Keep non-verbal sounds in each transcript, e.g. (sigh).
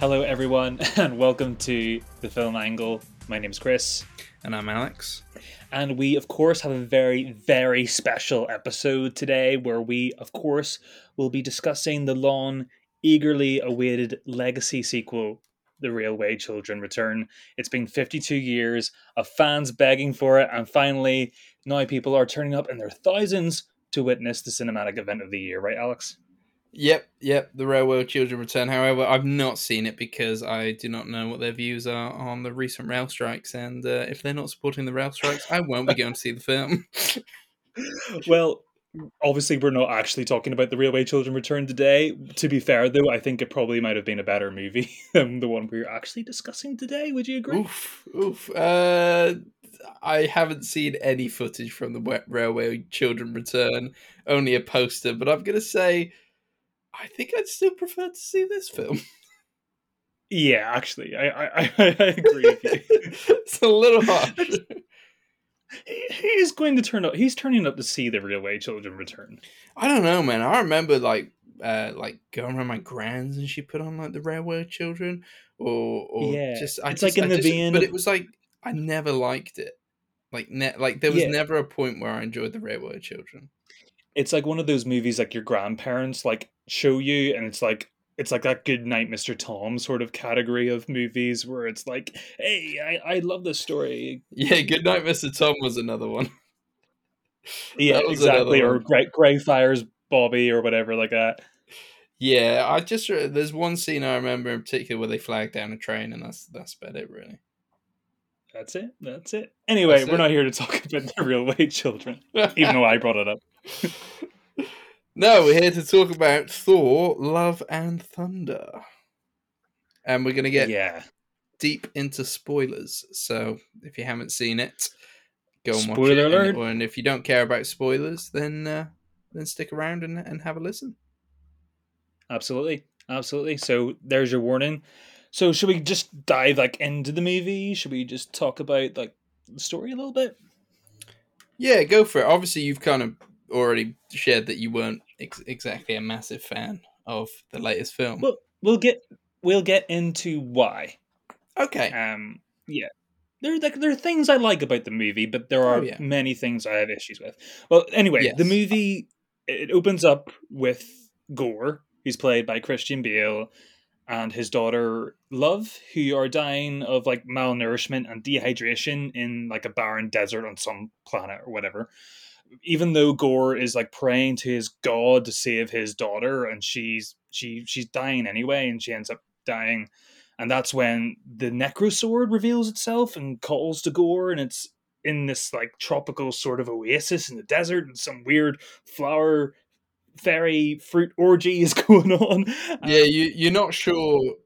Hello, everyone, (laughs) and welcome to the Film Angle. My name's Kris, And I'm Alex. and we, of course, have a very, very special episode today where we, of course, will be discussing the long, eagerly awaited legacy sequel, The Railway Children Return. It's been 52 years of fans begging for it, and finally, now people are turning up in their thousands to witness the cinematic event of the year, right, Alex? Yep, yep, The Railway Children Return. However, I've not seen it because I do not know what their views are on the recent rail strikes. And uh, if they're not supporting the rail strikes, I won't be going to see the film. (laughs) well, obviously, we're not actually talking about the Railway Children Return today. To be fair, though, I think it probably might have been a better movie (laughs) than the one we're actually discussing today. Would you agree? oof, oof. Uh, I haven't seen any footage from the Railway Children Return, only a poster. But I'm going to say, I think I'd still prefer to see this film. (laughs) Yeah, actually, I I, (laughs) I agree with you. it's a little (laughs) harsh. he, he is going to turn up. He's turning up to see the Railway Children Return. I don't know, man. I remember like uh like going around my grand's and she put on like the Railway Children, or or Yeah, just I it's just, like in I the just- but it was like I never liked it. Like ne- like there was Yeah. never a point where I enjoyed the Railway Children. It's like one of those movies like your grandparents like show you, and it's like it's like that Good Night, Mr. Tom sort of category of movies where it's like, hey, I, I love this story. Yeah, Good Night, Mr. Tom was another one. (laughs) Yeah, exactly. Or one. Grey, Greyfriars Bobby or whatever like that. Yeah, I just re- there's one scene I remember in particular where they flag down a train, and that's that's about it, really. That's it. That's it. Anyway, That's we're it. not here to talk (laughs) about the real way Children, even though I brought it up. (laughs) no, we're here to talk about Thor: Love and Thunder, and we're gonna get yeah. deep into spoilers. So if you haven't seen it, go and watch it. alert. And, and if you don't care about spoilers, then uh, then stick around and, and have a listen. Absolutely. Absolutely. So there's your warning. So should we just dive like into the movie? Should we just talk about like the story a little bit? Yeah, go for it. Obviously, you've kind of already shared that you weren't ex- exactly a massive fan of the latest film. Well, we'll get we'll get into why. okay. Um yeah. There, like, there are things I like about the movie, but there are Oh, yeah. many things I have issues with. Well, anyway, the movie it opens up with Gorr, who's played by Christian Bale, and his daughter Love, who are dying of like malnourishment and dehydration in like a barren desert on some planet or whatever. Even though Gorr is like praying to his god to save his daughter, and she's she she's dying anyway, and she ends up dying and that's when the necrosword reveals itself and calls to Gorr, and it's in this like tropical sort of oasis in the desert, and some weird flower fairy fruit orgy is (laughs) going on. Yeah, um, you you're not sure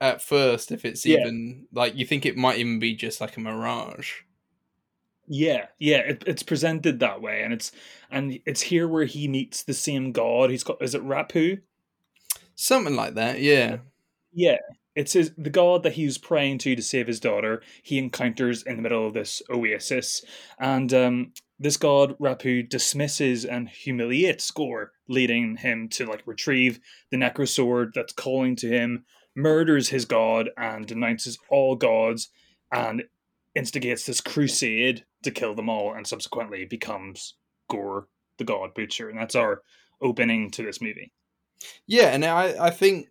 at first if it's Yeah. even like you think it might even be just like a mirage. Yeah, yeah. It, it's presented that way, and it's and it's here where he meets the same god. He's got is it Rapu? Something like that. Yeah. Yeah, it's his the god that he was praying to to save his daughter. He encounters in the middle of this oasis, and um, this god Rapu dismisses and humiliates Gorr, leading him to like retrieve the necro sword that's calling to him, murders his god, and denounces all gods, and instigates this crusade to kill them all, and subsequently becomes Gorr the God Butcher, and that's our opening to this movie. Yeah, and I I think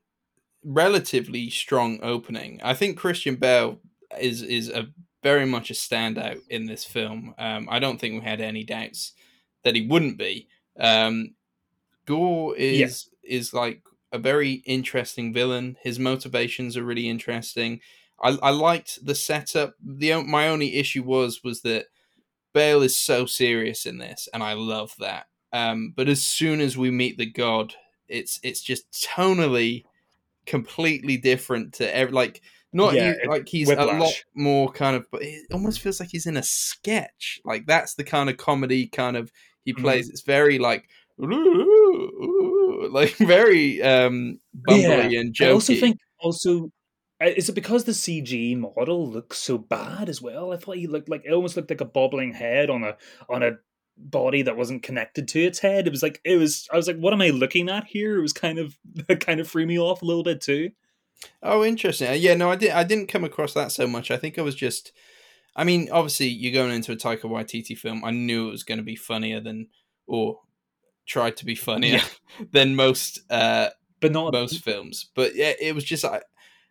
relatively strong opening. I think Christian Bale is is a very much a standout in this film. Um, I don't think we had any doubts that he wouldn't be. Um, Gorr is is like a very interesting villain. His motivations are really interesting. I, I liked the setup. The my only issue was was that Bale is so serious in this, and I love that. Um, but as soon as we meet the god, it's it's just tonally completely different to every like not Yeah, like he's a lot more kind of but it almost feels like he's in a sketch like that's the kind of comedy kind of he Mhm. plays it's very like (laughs) like very um bumbly and jokey I also think also is it because the CG model looks so bad as well? I thought he looked like it almost looked like a bobbling head on a on a body that wasn't connected to its head. It was like it was. I was like, what am I looking at here? It was kind of (laughs) kind of threw me off a little bit too. Oh, interesting. Uh, Yeah, no, I did. I didn't come across that so much. I think I was just. I mean, obviously, you're going into a Taika Waititi film. I knew it was going to be funnier than, or tried to be funnier (laughs) than most, uh, but not most films. But yeah, it was just I,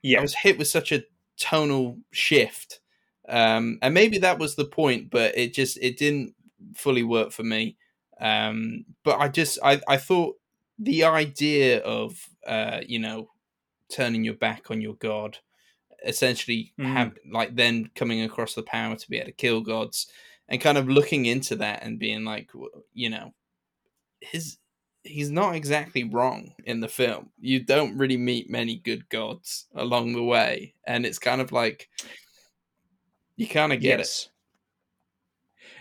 yeah. I was hit with such a tonal shift, um, and maybe that was the point. But it just it didn't fully work for me. Um, but I just I I thought the idea of uh, you know turning your back on your god essentially Mm. have like then coming across the power to be able to kill gods and kind of looking into that and being like you know his he's not exactly wrong in the film you don't really meet many good gods along the way and it's kind of like you kind of get it.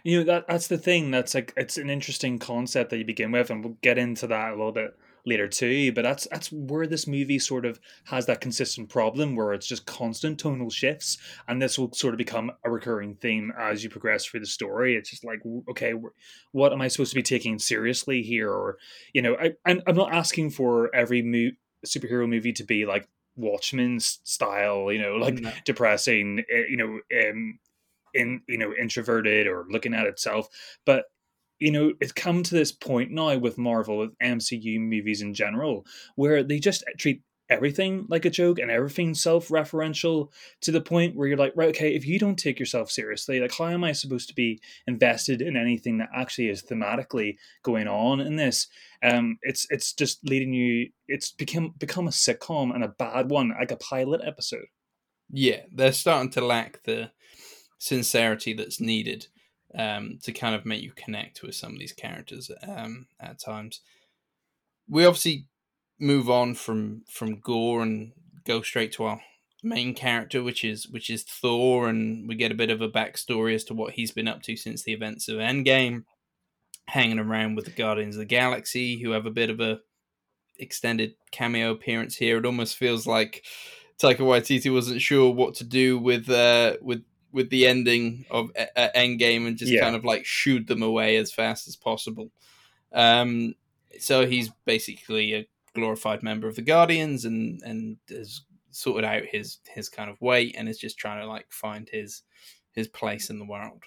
You know that that's the thing. That's like it's an interesting concept that you begin with, and we'll get into that a little bit later too. But that's that's where this movie sort of has that consistent problem where it's just constant tonal shifts, and this will sort of become a recurring theme as you progress through the story. It's just like, okay, what am I supposed to be taking seriously here? Or you know, I I'm, I'm not asking for every mo- superhero movie to be like Watchmen style, you know, like No. depressing, eh, you know, um, in you know introverted or looking at itself but you know it's come to this point now with marvel with mcu movies in general where they just treat everything like a joke and everything self-referential to the point where you're like right okay if you don't take yourself seriously like how am i supposed to be invested in anything that actually is thematically going on in this? Um it's it's just leading you it's become become a sitcom and a bad one like a pilot episode. Yeah they're starting to lack the sincerity that's needed um, to kind of make you connect with some of these characters um, at times. We obviously move on from from Gorr and go straight to our main character, which is which is Thor, and we get a bit of a backstory as to what he's been up to since the events of Endgame, hanging around with the Guardians of the Galaxy, who have a bit of a extended cameo appearance here. It almost feels like Taika Waititi wasn't sure what to do with uh, with with the ending of uh, Endgame and just Yeah. kind of like shooed them away as fast as possible. Um, so he's basically a glorified member of the Guardians and and has sorted out his his kind of weight and is just trying to like find his his place in the world.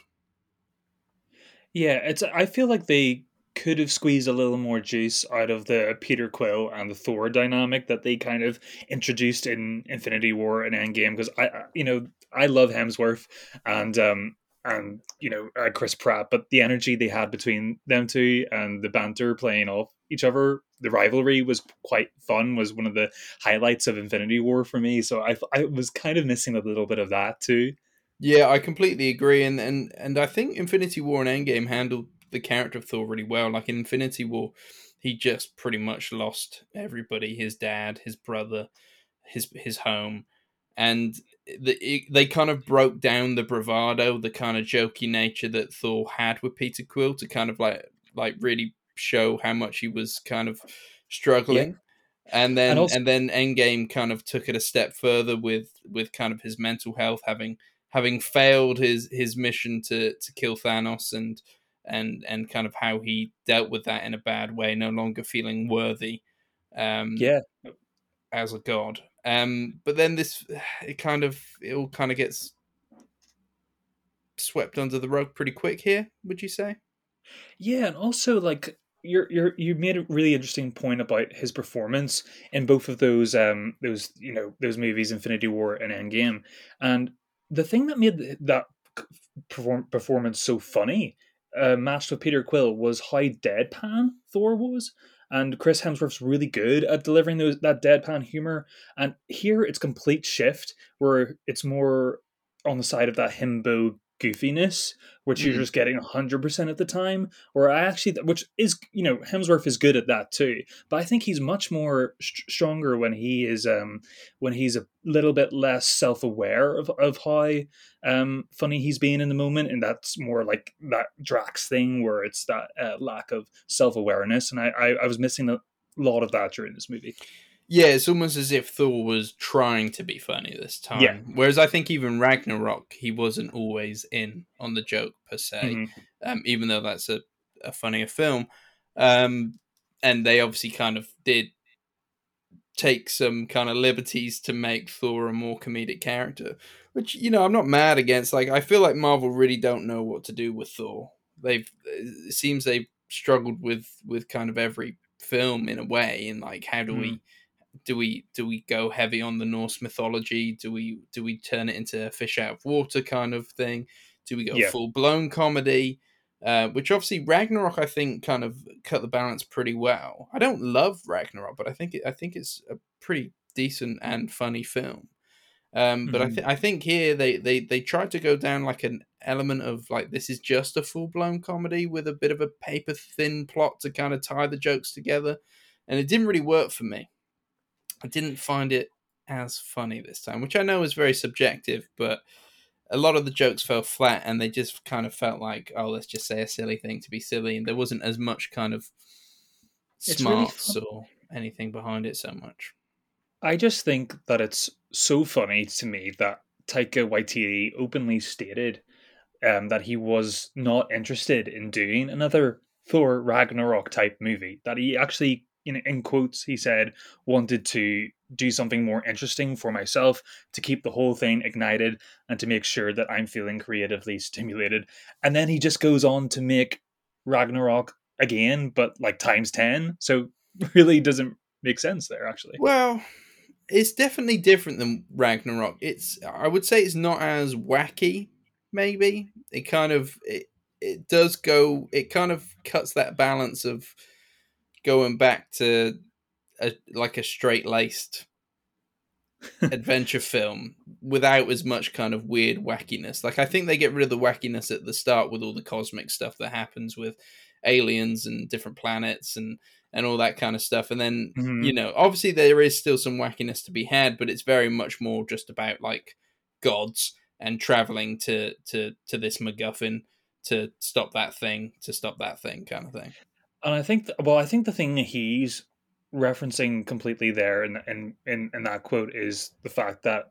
Yeah, it's. I feel like they could have squeezed a little more juice out of the Peter Quill and the Thor dynamic that they kind of introduced in Infinity War and Endgame. Because I, you know, I love Hemsworth and um and you know uh, Chris Pratt, but the energy they had between them two and the banter playing off each other, the rivalry was quite fun. Was one of the highlights of Infinity War for me. So I, I was kind of missing a little bit of that too. Yeah, I completely agree, and and and I think Infinity War and Endgame handled the character of Thor really well. Like in Infinity War, he just pretty much lost everybody: his dad, his brother, his his home, and the, it, they kind of broke down the bravado, the kind of jokey nature that Thor had with Peter Quill to kind of like like really show how much he was kind of struggling. And then And also- and then Endgame kind of took it a step further with with kind of his mental health having having failed his his mission to to kill Thanos and and and kind of how he dealt with that in a bad way, no longer feeling worthy um Yeah, as a god. Um but then this (sighs) it kind of it all kind of gets swept under the rug pretty quick here, would you say? Yeah, and also like you're you're you made a really interesting point about his performance in both of those um those you know those movies Infinity War and Endgame. And the thing that made that perform- performance so funny uh, matched with Peter Quill was how deadpan Thor was. And Chris Hemsworth's really good at delivering those that deadpan humor. And here it's complete shift where it's more on the side of that himbo goofiness, which you're Mhm. just getting 100% of the time. Or I actually, which is, you know, Hemsworth is good at that too. But I think he's much more st- stronger when he is, um, when he's a little bit less self aware of, of how um, funny he's being in the moment. And that's more like that Drax thing where it's that uh, lack of self awareness. And I, I, I was missing a lot of that during this movie. Yeah, it's almost as if Thor was trying to be funny this time. Yeah. Whereas I think even Ragnarok, he wasn't always in on the joke per se, Mhm. um, even though that's a, a funnier film. Um, and they obviously kind of did take some kind of liberties to make Thor a more comedic character, which you know I'm not mad against. Like I feel like Marvel really don't know what to do with Thor. They've it seems they've struggled with with kind of every film in a way, and like how do mm. we. Do we do we go heavy on the Norse mythology? Do we do we turn it into a fish out of water kind of thing? Do we go yeah. full blown comedy? Uh, which obviously Ragnarok, I think, kind of cut the balance pretty well. I don't love Ragnarok, but I think it, I think it's a pretty decent and funny film. Um, but mm-hmm. I, th- I think here they, they they tried to go down like an element of like this is just a full blown comedy with a bit of a paper thin plot to kind of tie the jokes together, and it didn't really work for me. I didn't find it as funny this time, which I know is very subjective, but a lot of the jokes fell flat and they just kind of felt like, oh, let's just say a silly thing to be silly, and there wasn't as much kind of smarts really or anything behind it so much. I just think that it's so funny to me that Taika Waititi openly stated um, that he was not interested in doing another Thor Ragnarok type movie. That he actually, in, in quotes, he said wanted to do something more interesting for myself to keep the whole thing ignited and to make sure that I'm feeling creatively stimulated. And then he just goes on to make Ragnarok again, but like times 10. So (laughs) really doesn't make sense there, actually. Well, it's definitely different than Ragnarok. It's, I would say it's not as wacky, maybe. It kind of, it, it does go, it kind of cuts that balance of going back to a like a straight laced (laughs) adventure film without as much kind of weird wackiness. Like I think they get rid of the wackiness at the start with all the cosmic stuff that happens with aliens and different planets and and all that kind of stuff. And then mm-hmm. you know, obviously there is still some wackiness to be had, but it's very much more just about like gods and traveling to to to this MacGuffin to stop that thing, to stop that thing, kind of thing. And I think, th- well, I think the thing he's referencing completely there in, in in in that quote is the fact that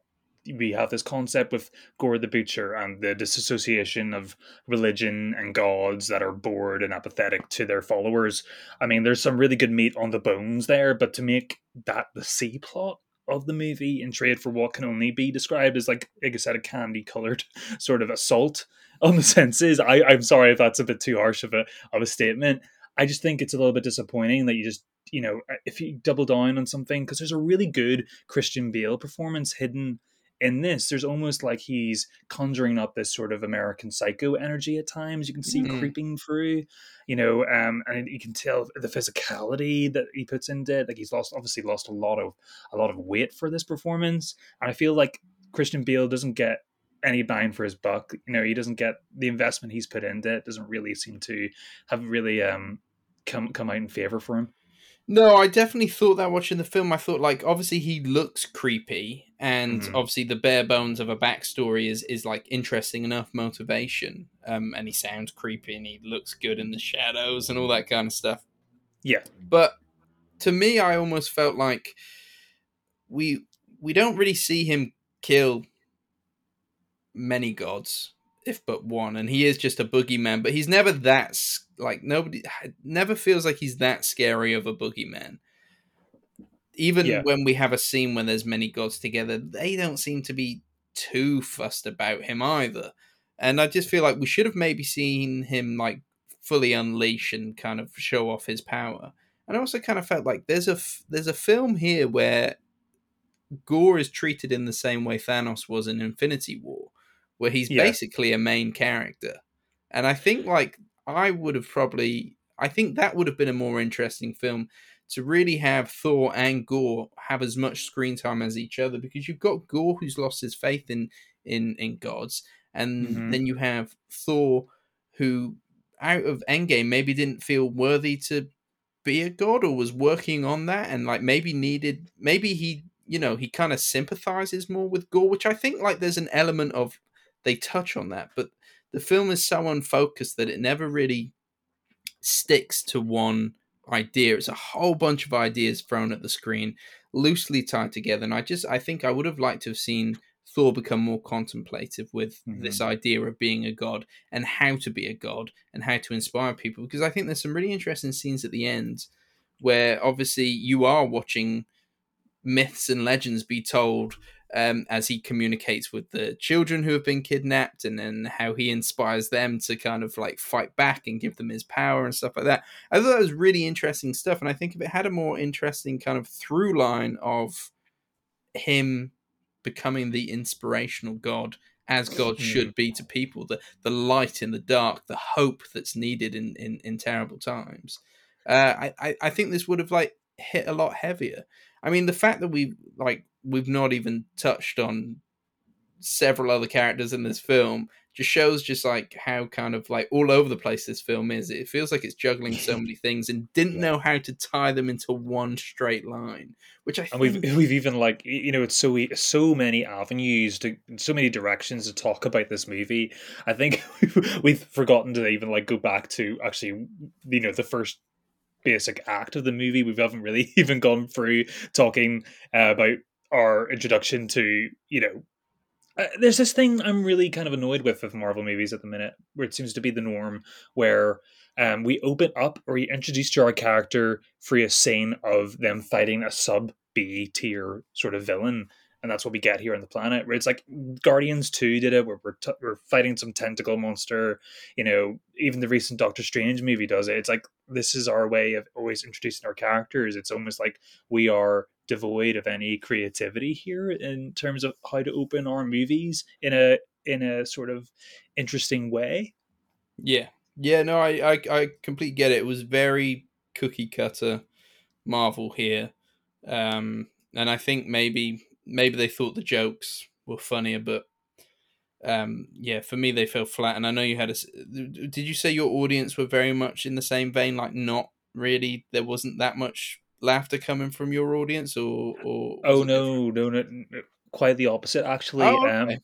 we have this concept with Gorr the Butcher and the disassociation of religion and gods that are bored and apathetic to their followers. I mean, there's some really good meat on the bones there, but to make that the C plot of the movie and trade for what can only be described as like, like I said, a candy colored (laughs) sort of assault on the senses. I, I'm sorry if that's a bit too harsh of a of a statement. I just think it's a little bit disappointing that you just you know, uh, if you double down on something, because there's a really good Christian Bale performance hidden in this. There's almost like he's conjuring up this sort of American Psycho energy at times. You can see mm-hmm. creeping through, you know, um, and you can tell the physicality that he puts into it. Like he's lost, obviously, lost a lot of a lot of weight for this performance, and I feel like Christian Bale doesn't get any bang for his buck. You know, he doesn't get the investment he's put into it. Doesn't really seem to have really um come come out in favor for him. No, I definitely thought that watching the film. I thought like obviously he looks creepy, and mm-hmm. obviously the bare bones of a backstory is is like interesting enough motivation. Um, and he sounds creepy, and he looks good in the shadows and all that kind of stuff. Yeah, but to me, I almost felt like we we don't really see him kill many gods, if but one, and he is just a boogeyman. But he's never that like nobody never feels like he's that scary of a boogeyman. Even yeah. when we have a scene when there's many gods together, they don't seem to be too fussed about him either. And I just feel like we should have maybe seen him like fully unleash and kind of show off his power. And I also kind of felt like there's a there's a film here where Gorr is treated in the same way Thanos was in Infinity War, where he's yeah. basically a main character. And I think like I would have probably I think that would have been a more interesting film to really have Thor and Gorr have as much screen time as each other because you've got Gorr who's lost his faith in in in gods, and mm-hmm. then you have Thor who out of Endgame maybe didn't feel worthy to be a god or was working on that and like maybe needed maybe he you know he kind of sympathizes more with Gorr which I think like there's an element of they touch on that, but the film is so unfocused that it never really sticks to one idea. It's a whole bunch of ideas thrown at the screen, loosely tied together. And I just, I think I would have liked to have seen Thor become more contemplative with mm-hmm. this idea of being a god and how to be a god and how to inspire people. Because I think there's some really interesting scenes at the end where obviously you are watching myths and legends be told um, as he communicates with the children who have been kidnapped and then how he inspires them to kind of like fight back and give them his power and stuff like that. I thought that was really interesting stuff. And I think if it had a more interesting kind of through line of him becoming the inspirational god as God hmm. should be to people, the the light in the dark, the hope that's needed in in, in terrible times. Uh, I I think this would have like hit a lot heavier. I mean, the fact that we like we've not even touched on several other characters in this film just shows just like how kind of like all over the place this film is. It feels like it's juggling so many (laughs) things and didn't know how to tie them into one straight line. Which I and we've we've even like you know it's so so many avenues to so many directions to talk about this movie. I think (laughs) we've forgotten to even like go back to actually you know the first basic act of the movie. We haven't really (laughs) even gone through talking uh, about our introduction to you know uh, there's this thing I'm really kind of annoyed with with Marvel movies at the minute, where it seems to be the norm, where um, we open up or we introduce to our character through a scene of them fighting a sub B tier sort of villain, and that's what we get here on the planet. Where it's like Guardians Two did it, where we're t- we're fighting some tentacle monster. You know, even the recent Doctor Strange movie does it. It's like this is our way of always introducing our characters. It's almost like we are devoid of any creativity here in terms of how to open our movies in a in a sort of interesting way. Yeah, yeah, no, I I, I completely get it. It was very cookie cutter Marvel here, um, and I think maybe maybe they thought the jokes were funnier, but um, yeah, for me they fell flat. And I know you had a. Did you say your audience were very much in the same vein? Like, not really. There wasn't that much laughter coming from your audience, or or oh no, no, no, no, quite the opposite actually. Oh, okay. um,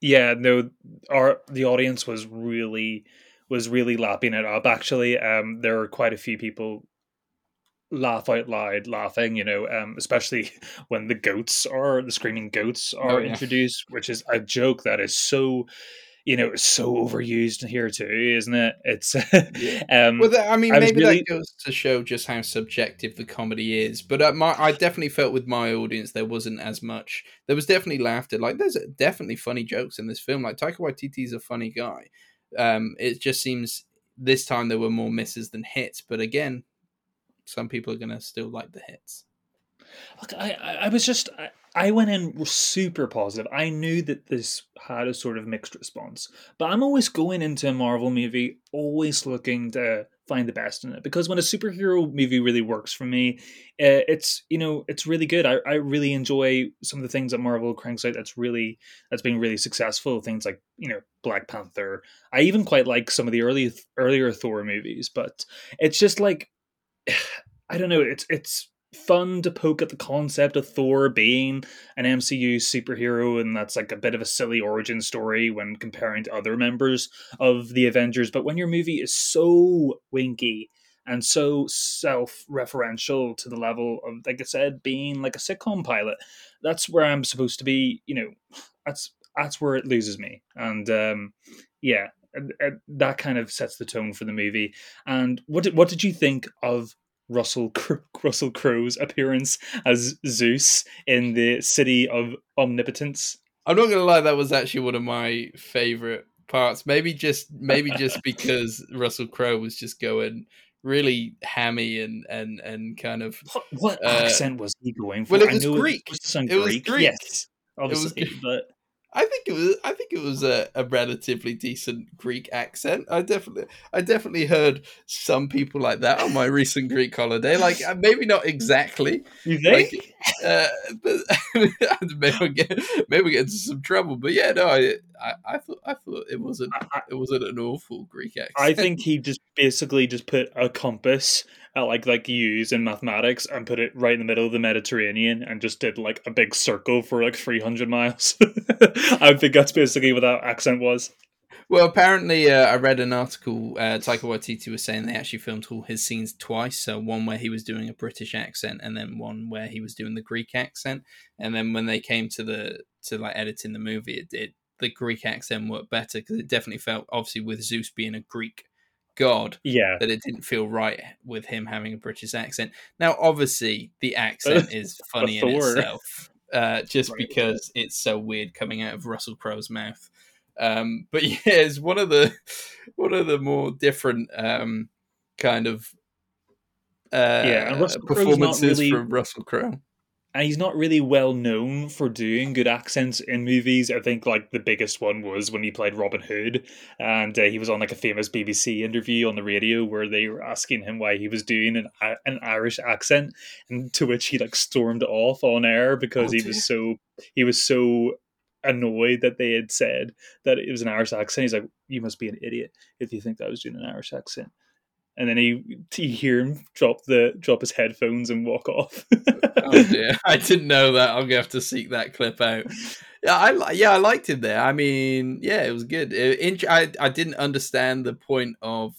yeah, no, our the audience was really was really lapping it up. Actually, um, there were quite a few people laugh out loud laughing you know um especially (laughs) when the goats are the screaming goats are oh, yeah. introduced which is a joke that is so you know so overused here too, isn't it? It's yeah. (laughs) um, well, I mean, I maybe really... that goes to show just how subjective the comedy is. But uh, my, I definitely felt with my audience there wasn't as much. There was definitely laughter. Like there's definitely funny jokes in this film. Like Taika Waititi's a funny guy. Um, it just seems this time there were more misses than hits. But again, some people are gonna still like the hits. Look, I, I was just I, I went in super positive. I knew that this had a sort of mixed response, but I'm always going into a Marvel movie always looking to find the best in it because when a superhero movie really works for me, uh, it's you know it's really good. I, I really enjoy some of the things that Marvel cranks out that's really that's been really successful. Things like you know Black Panther. I even quite like some of the early earlier Thor movies, but it's just like I don't know. It's it's fun to poke at the concept of Thor being an MCU superhero, and that's like a bit of a silly origin story when comparing to other members of the Avengers. But when your movie is so winky and so self-referential to the level of, like I said, being like a sitcom pilot, that's where I'm supposed to be. You know, that's that's where it loses me. And um, yeah, that kind of sets the tone for the movie. And what did, what did you think of Russell (laughs) Russell Crowe's appearance as Zeus in the City of Omnipotence. I'm not gonna lie, that was actually one of my favorite parts. Maybe just maybe just (laughs) because Russell Crowe was just going really hammy and and and kind of what, what uh, accent was he going for? Well, it was Greek. It was, it was Greek. Yes, obviously, was, but I think it was. I think it was a, a relatively decent Greek accent. I definitely, I definitely heard some people like that on my recent (laughs) Greek holiday. Like uh, maybe not exactly. You think? Like, uh, (laughs) but (laughs) maybe we get maybe we get into some trouble. But yeah, no, I, I, I thought I thought it wasn't it wasn't an awful Greek accent. I think he just basically just put a compass uh, like like use in mathematics and put it right in the middle of the Mediterranean and just did like a big circle for like three hundred miles. (laughs) I think that's basically what that accent was. Well, apparently, uh, I read an article. Uh, Taika Waititi was saying they actually filmed all his scenes twice. So one where he was doing a British accent, and then one where he was doing the Greek accent. And then when they came to the to like editing the movie, it, it the Greek accent worked better because it definitely felt obviously with Zeus being a Greek God yeah, that it didn't feel right with him having a British accent. Now, obviously, the accent (laughs) is funny in itself, uh, just Right, because it's so weird coming out of Russell Crowe's mouth. Um, but (laughs) yeah, it's one of the one of the more different um, kind of uh, Yeah, performances really- from Russell Crowe. And he's not really well known for doing good accents in movies. I think like the biggest one was when he played Robin Hood, and uh, he was on like a famous BBC interview on the radio where they were asking him why he was doing an an Irish accent, and to which he like stormed off on air because Oh, he was so he was so annoyed that they had said that it was an Irish accent. He's like, "You must be an idiot if you think that I was doing an Irish accent." And then he, you hear him drop the drop his headphones and walk off. (laughs) oh dear, I didn't know that. I'm gonna have to seek that clip out. Yeah, I yeah I liked him there. I mean, yeah, it was good. It, I I didn't understand the point of.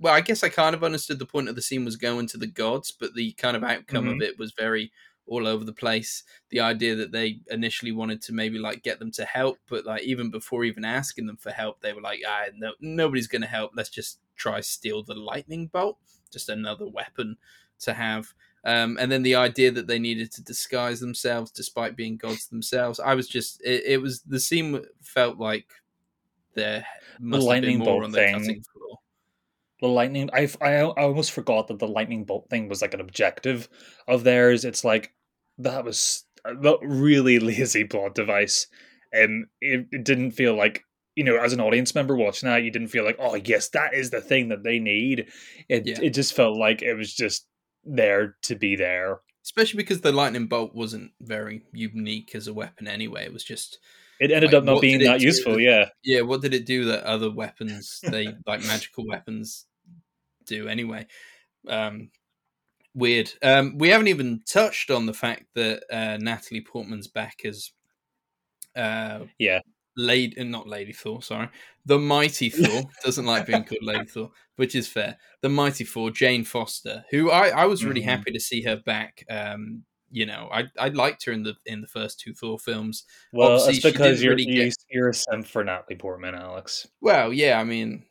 Well, I guess I kind of understood the point of the scene was going to the gods, but the kind of outcome of mm-hmm. it was very all over the place. The idea that they initially wanted to maybe like get them to help, but like even before even asking them for help, they were like, "Ah, no, nobody's going to help. Let's just try steal the lightning bolt, just another weapon to have." Um, and then the idea that they needed to disguise themselves despite being gods themselves. I was just, it, it was the scene felt like there must have been lightning more bolt on the thing. The lightning I, I I almost forgot that the lightning bolt thing was like an objective of theirs it's like that was a really (laughs) lazy plot device and it, it didn't feel like you know as an audience member watching that you didn't feel like oh yes that is the thing that they need it Yeah. it just felt like it was just there to be there Especially because the lightning bolt wasn't very unique as a weapon anyway. It was just it ended Like, up not being that useful that- yeah yeah. What did it do that other weapons they like (laughs) magical weapons do anyway? Um, weird. Um, we haven't even touched on the fact that uh, Natalie Portman's back as uh, Yeah. Lady, uh, not Lady Thor, sorry, the Mighty (laughs) Thor doesn't like being called Lady Thor, which is fair. The Mighty Thor, Jane Foster, who I, I was really Mhm. happy to see her back. Um, you know, I I liked her in the in the first two Thor films. well Obviously, it's because you're really you, get- you're a simp for Natalie Portman Alex Well, yeah, I mean,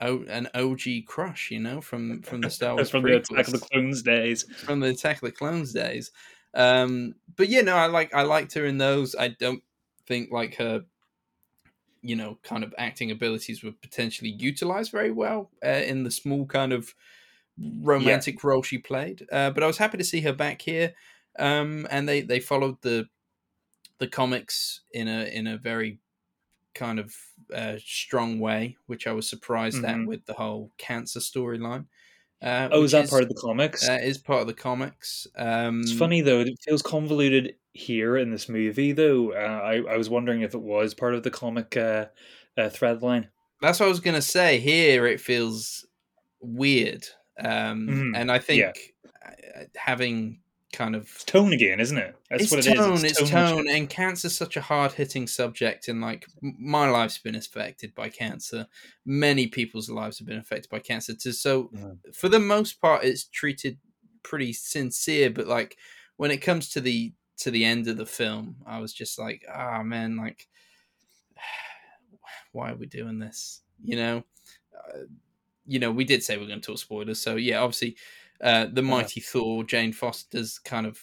an OG crush, you know, from from the Star (laughs) Wars from the Attack of the Clones days from the Attack of the Clones days. Um, but yeah, no, I like I liked her in those. I don't think like her, you know, kind of acting abilities were potentially utilized very well uh, in the small kind of romantic role she played. Uh, but I was happy to see her back here, um, and they they followed the the comics in a in a very kind of uh, strong way, which I was surprised at Mhm. with the whole cancer storyline. Uh, oh is that part of the comics that is part of the comics. Um, It's funny though; it feels convoluted here in this movie. Though uh, I, I was wondering if it was part of the comic uh, uh, thread line. That's what I was gonna say. Here, it feels weird, um, Mhm. and I think Yeah. uh, having kind of It's tone again, isn't it? That's it's what it is. tone, it's tonal tone, and cancer's such a hard hitting subject, and like my life's been affected by cancer. Many people's lives have been affected by cancer. To so, Mhm. for the most part, it's treated pretty sincere. But like when it comes to the to the end of the film, I was just like, ah, man, like (sighs) why are we doing this? You know, uh, you know, we did say we are going to talk spoilers, so yeah, obviously, uh, the mighty Thor, Jane Foster's kind of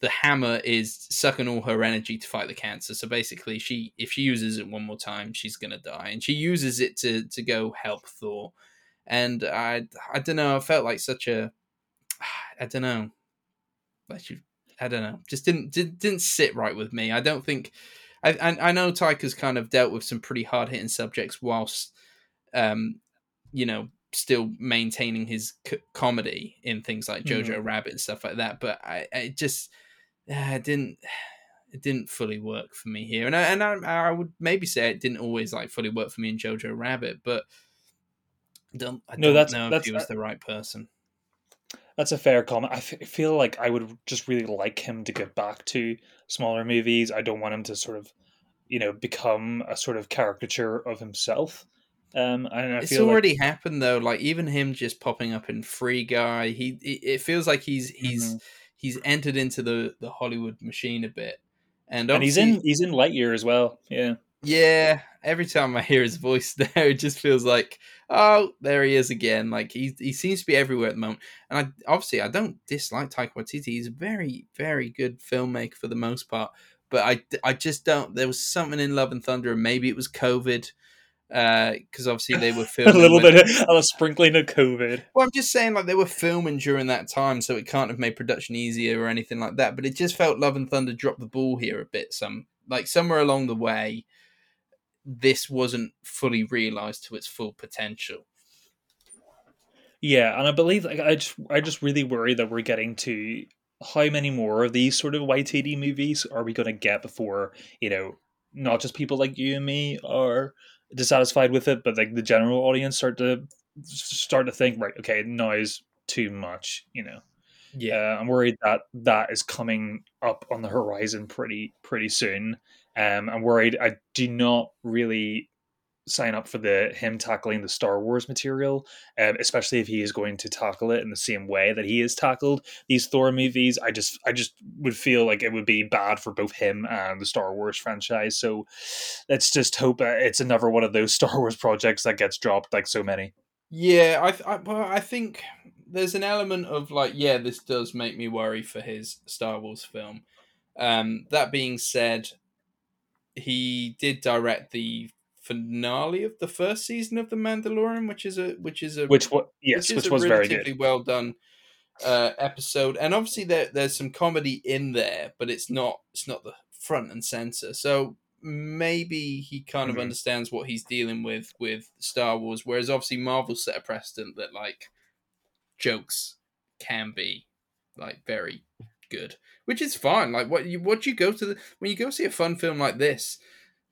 the hammer is sucking all her energy to fight the cancer. So basically, she if she uses it one more time, she's gonna die, and she uses it to to go help Thor. And I I don't know, I felt like such a (sighs) I don't know, like I don't know, just didn't didn't, didn't sit right with me. I don't think I I, I know Taika's kind of dealt with some pretty hard hitting subjects whilst um you know still maintaining his c- comedy in things like Jojo Rabbit and stuff like that. But I, I just uh, it didn't it didn't fully work for me here, and I, and I, I would maybe say it didn't always like fully work for me in Jojo Rabbit, but I don't I No, don't that's- know if that's- he was the right person. That's a fair comment. I f- feel like I would just really like him to get back to smaller movies. I don't want him to sort of, you know, become a sort of caricature of himself. Um, and I It's feel like already happened though. Like even him just popping up in Free Guy, he it feels like he's he's Mhm. he's entered into the the Hollywood machine a bit, and and he's in he's in Lightyear as well. Yeah, Yeah, every time I hear his voice (laughs) there, it just feels like, oh, there he is again. Like he he seems to be everywhere at the moment. And I obviously I don't dislike Taika Waititi. He's a very very good filmmaker for the most part. But I I just don't. There was something in Love and Thunder, and maybe it was COVID because uh, obviously they were filming (laughs) a little when... bit of a sprinkling of COVID. Well, I'm just saying, like they were filming during that time, so it can't have made production easier or anything like that. But it just felt Love and Thunder dropped the ball here a bit. Some like somewhere along the way, this wasn't fully realized to its full potential. Yeah, and I believe like I just I just really worry that we're getting to how many more of these sort of Waititi movies are we going to get before you know not just people like you and me are dissatisfied with it, but like the general audience start to start to think right, okay, noise too much, you know. Yeah, uh, I'm worried that that is coming up on the horizon pretty pretty soon. Um, I'm worried. I do not really sign up for the him tackling the Star Wars material, um, especially if he is going to tackle it in the same way that he has tackled these Thor movies. I just I just would feel like it would be bad for both him and the Star Wars franchise. So let's just hope it's another one of those (laughs) Star Wars projects that gets dropped like so many. Yeah, I, I well, I think there's an element of like, yeah, this does make me worry for his Star Wars film. Um, that being said, he did direct the finale of the first season of The Mandalorian, which is a which is a which what yes, which, which was very good, well done uh, episode. And obviously there there's some comedy in there, but it's not it's not the front and center. So maybe he kind of mm-hmm. understands what he's dealing with with Star Wars, whereas obviously Marvel set a precedent that like jokes can be like very good, which is fine. Like what you what you go to the when you go see a fun film like this,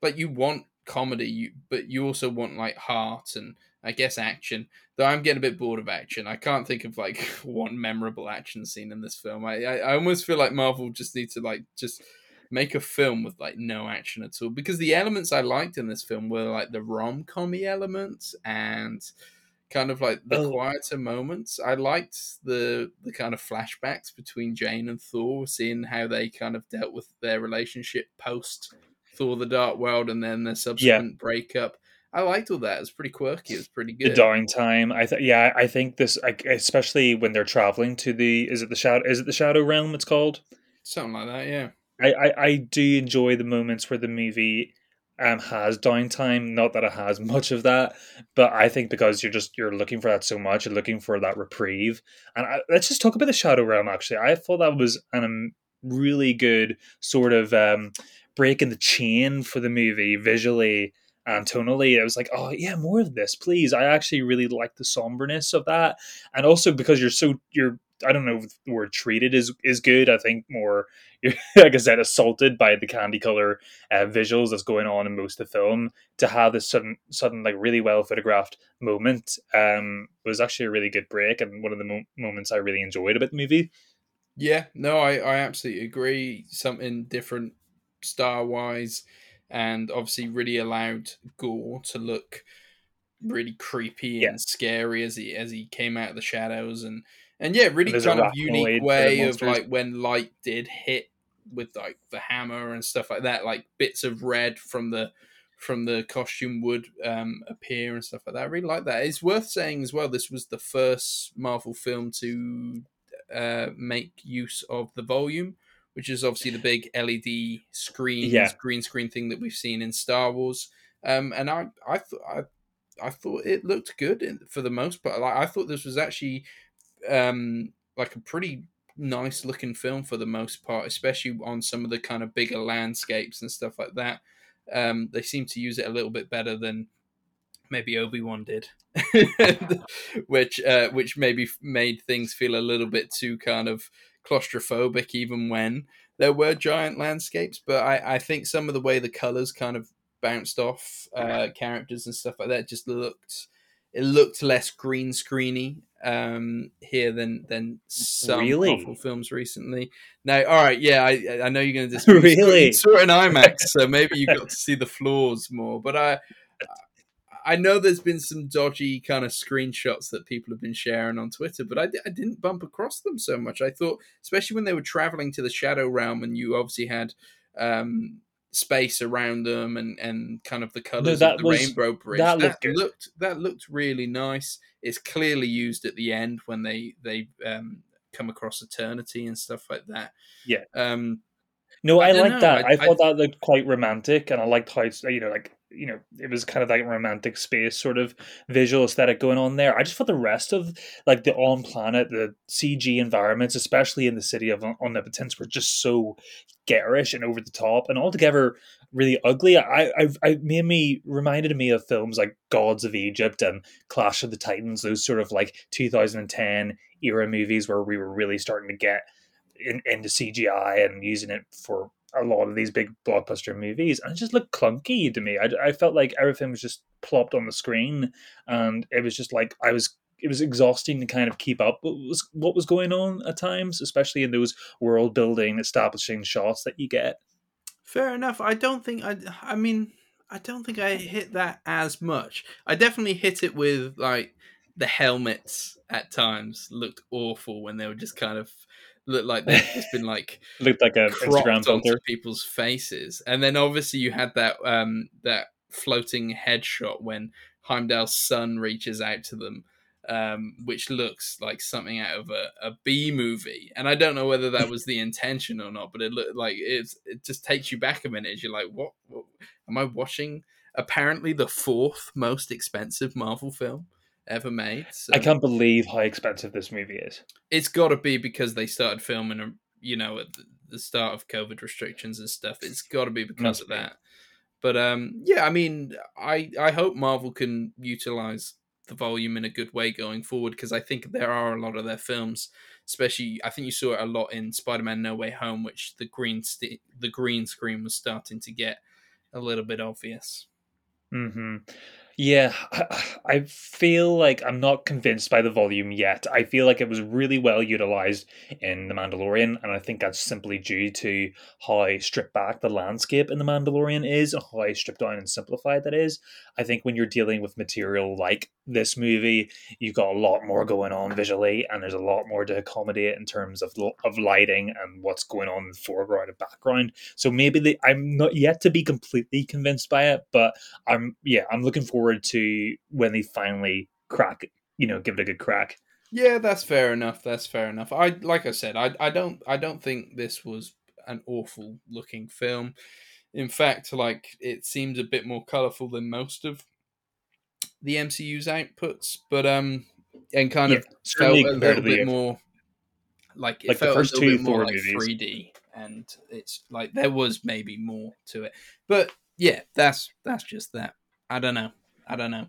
like you want comedy, you, but you also want like heart and I guess action. Though I'm getting a bit bored of action. I can't think of like (laughs) one memorable action scene in this film. I, I, I almost feel like Marvel just need to like just make a film with like no action at all because the elements I liked in this film were like the rom commy elements and kind of like the oh. quieter moments. I liked the the kind of flashbacks between Jane and Thor, seeing how they kind of dealt with their relationship post Thor: The Dark World, and then the subsequent yeah. breakup. I liked all that. It was pretty quirky. It was pretty good. The dying time. I thought. Yeah, I think this, especially when they're traveling to the. Is it the shadow? Is it the Shadow Realm? It's called something like that. Yeah. I, I, I do enjoy the moments where the movie um has downtime. Not that it has much of that, but I think because you're just you're looking for that so much, you're looking for that reprieve. And I, let's just talk about the Shadow Realm. Actually, I thought that was an um, really good sort of um breaking the chain for the movie visually and tonally. I was like, oh yeah, more of this, please. I actually really like the somberness of that, and also because you're so you're. I don't know if the word treated is is good. I think more, (laughs) like I said, assaulted by the candy color uh, visuals that's going on in most of the film. To have this sudden, sudden, like really well photographed moment um, was actually a really good break and one of the mo- moments I really enjoyed about the movie. Yeah, no, I, I absolutely agree. Something different star wise, and obviously really allowed Gorr to look really creepy yeah. and scary as he as he came out of the shadows and and yeah, really kind of unique way of like when light did hit with like the hammer and stuff like that, like bits of red from the from the costume would um, appear and stuff like that. I really like that. It's worth saying as well. This was the first Marvel film to uh, make use of the volume which is obviously the big LED screen, yeah. green screen thing that we've seen in Star Wars. Um, and I, I thought, I, I thought it looked good for the most part. Like I thought this was actually, um, like a pretty nice looking film for the most part, especially on some of the kind of bigger landscapes and stuff like that. Um, they seem to use it a little bit better than maybe Obi Wan did, (laughs) which uh, which maybe made things feel a little bit too kind of claustrophobic even when there were giant landscapes. But I, I think some of the way the colors kind of bounced off uh, characters and stuff like that just looked it looked less green screeny um, here than than some really? awful films recently. Now, all right, yeah, I I know you're going (laughs) to disagree. really, you saw it in IMAX, so maybe you got to see the flaws more. But I I know there's been some dodgy kind of screenshots that people have been sharing on Twitter, but I, I didn't bump across them so much. I thought, especially when they were traveling to the Shadow Realm, and you obviously had um, space around them and and kind of the colors that of the was- rainbow bridge. that That, looked looked that looked really nice. It's clearly used at the end when they they um, come across eternity and stuff like that. Yeah. Um, No, I I, like that. I- I, I- thought that looked quite romantic, and I liked how you know like you know it was kind of like romantic space sort of visual aesthetic going on there. I just thought the rest of like the on planet, the CG environments, especially in the city of Omnipotence, were just so garish and over the top, and altogether really ugly. I I, I made me reminded me of films like Gods of Egypt and Clash of the Titans, those sort of like 2010 era movies where we were really starting to get in, into CGI and using it for a lot of these big blockbuster movies, and it just looked clunky to me. I, I felt like everything was just plopped on the screen, and it was just like I was. It was exhausting to kind of keep up what was what was going on at times, especially in those world building, establishing shots that you get. Fair enough. I don't think I. I mean, I don't think I hit that as much. I definitely hit it with like the helmets at times looked awful when they were just kind of looked like they've just been (laughs) like looked like a Instagram filter. people's faces, and then obviously you had that um that floating headshot when Heimdall's son reaches out to them. Um, which looks like something out of a, a B movie, and I don't know whether that was the intention or not, but it looked like it's it just takes you back a minute. You're like, what, what am I watching? Apparently, the fourth most expensive Marvel film ever made. So I can't believe how expensive this movie is. it's got to be because they started filming, you know, at the- the start of COVID restrictions and stuff. It's got to be because Must of be. that. But um, yeah, I mean, I I hope Marvel can utilize the volume in a good way going forward because I think there are a lot of their films, especially I think you saw it a lot in Spider-Man: No Way Home, which the green st- the green screen was starting to get a little bit obvious. hmm Yeah, (sighs) I, feel like I'm not convinced by the volume yet. I feel like it was really well utilized in The Mandalorian, and I think that's simply due to how stripped back the landscape in The Mandalorian is, and how stripped down and simplified that is. I think when you're dealing with material like this movie, you've got a lot more going on visually, and there's a lot more to accommodate in terms of of lighting and what's going on in the foreground and background. So maybe I'm not yet to be completely convinced by it, but I'm yeah, I'm looking forward to when they finally crack, you know, give it a good crack. Yeah, that's fair enough. That's fair enough. I like I said, I I don't I don't think this was an awful looking film. In fact, like it seems a bit more colorful than most of the MCU's outputs, but um, and kind Yeah, of felt a little bit more like it like the first a little two bit more like movies. 3D, and it's like there was maybe more to it, but yeah, that's that's just that. I don't know. I don't know.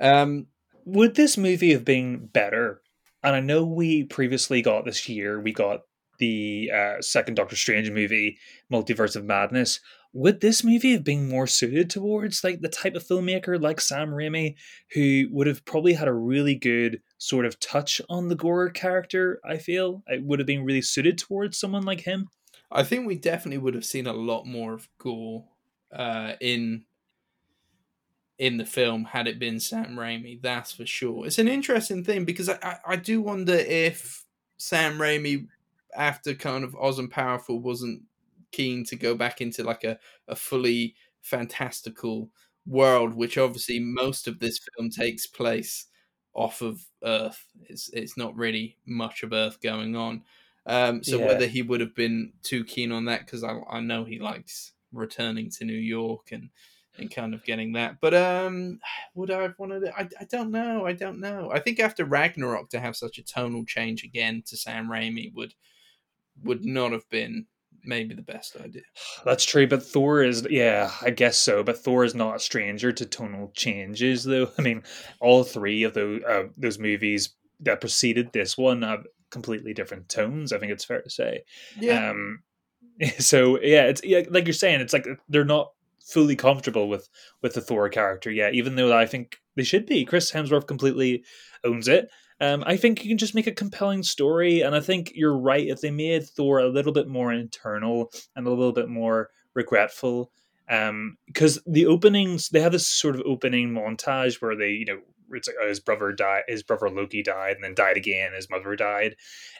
Um, Would this movie have been better? And I know we previously got this year, we got the uh, second Doctor Strange movie, Multiverse of Madness. Would this movie have been more suited towards like the type of filmmaker like Sam Raimi, who would have probably had a really good sort of touch on the Gorr character? I feel it would have been really suited towards someone like him. I think we definitely would have seen a lot more of gore uh, in in the film had it been Sam Raimi. That's for sure. It's an interesting thing because I, I, I do wonder if Sam Raimi, after kind of Oz and Powerful, wasn't keen to go back into like a, a fully fantastical world, which obviously most of this film takes place off of Earth. It's it's not really much of Earth going on. Um, so Yeah. whether he would have been too keen on that, because I, I know he likes returning to New York and and kind of getting that. But um, would I have wanted it? I, I don't know. I don't know. I think after Ragnarok to have such a tonal change again to Sam Raimi would would not have been maybe the best idea. That's true, but Thor is yeah, I guess so. But Thor is not a stranger to tonal changes, though. I mean, all three of those uh, those movies that preceded this one have completely different tones. I think it's fair to say. Um, (laughs) so yeah, it's yeah, like you're saying, it's like they're not fully comfortable with with the Thor character yet, even though I think they should be. Chris Hemsworth completely owns it. Um, I think you can just make a compelling story, and I think you're right. If they made Thor a little bit more internal and a little bit more regretful, Um, because the openings they have this sort of opening montage where they, you know, it's like oh, his brother died, his brother Loki died, and then died again. His mother died.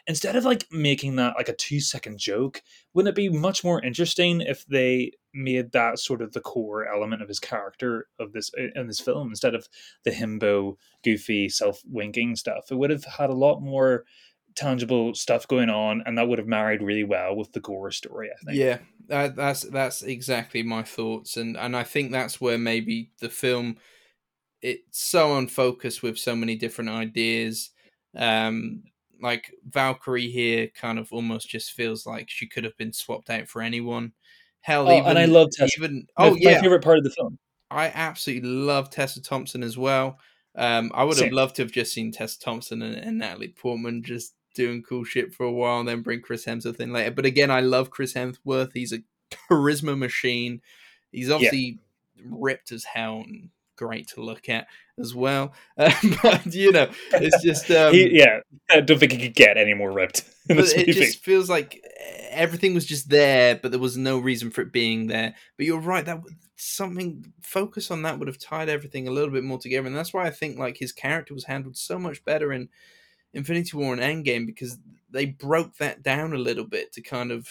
Instead of like making that like a two second joke, wouldn't it be much more interesting if they made that sort of the core element of his character of this in this film instead of the himbo, goofy, self winking stuff? It would have had a lot more tangible stuff going on, and that would have married really well with the Gorr story. I think. Yeah, that, that's that's exactly my thoughts, and and I think that's where maybe the film it's so unfocused with so many different ideas. Um, like Valkyrie here, kind of almost just feels like she could have been swapped out for anyone. Hell, oh, even and I love Tessa. Even oh my, yeah, my favorite part of the film. I absolutely love Tessa Thompson as well. Um, I would Same. have loved to have just seen Tessa Thompson and, and Natalie Portman just doing cool shit for a while and then bring Chris Hemsworth in later. But again, I love Chris Hemsworth. He's a charisma machine. He's obviously yeah. ripped as hell and great to look at as well. (laughs) Uh, but you know, it's just (laughs) um, he, yeah. I don't think he could get any more ripped. (laughs) but it just feels like everything was just there, but there was no reason for it being there. But you're right that something focus on that would have tied everything a little bit more together, and that's why I think like his character was handled so much better in Infinity War and Endgame because they broke that down a little bit to kind of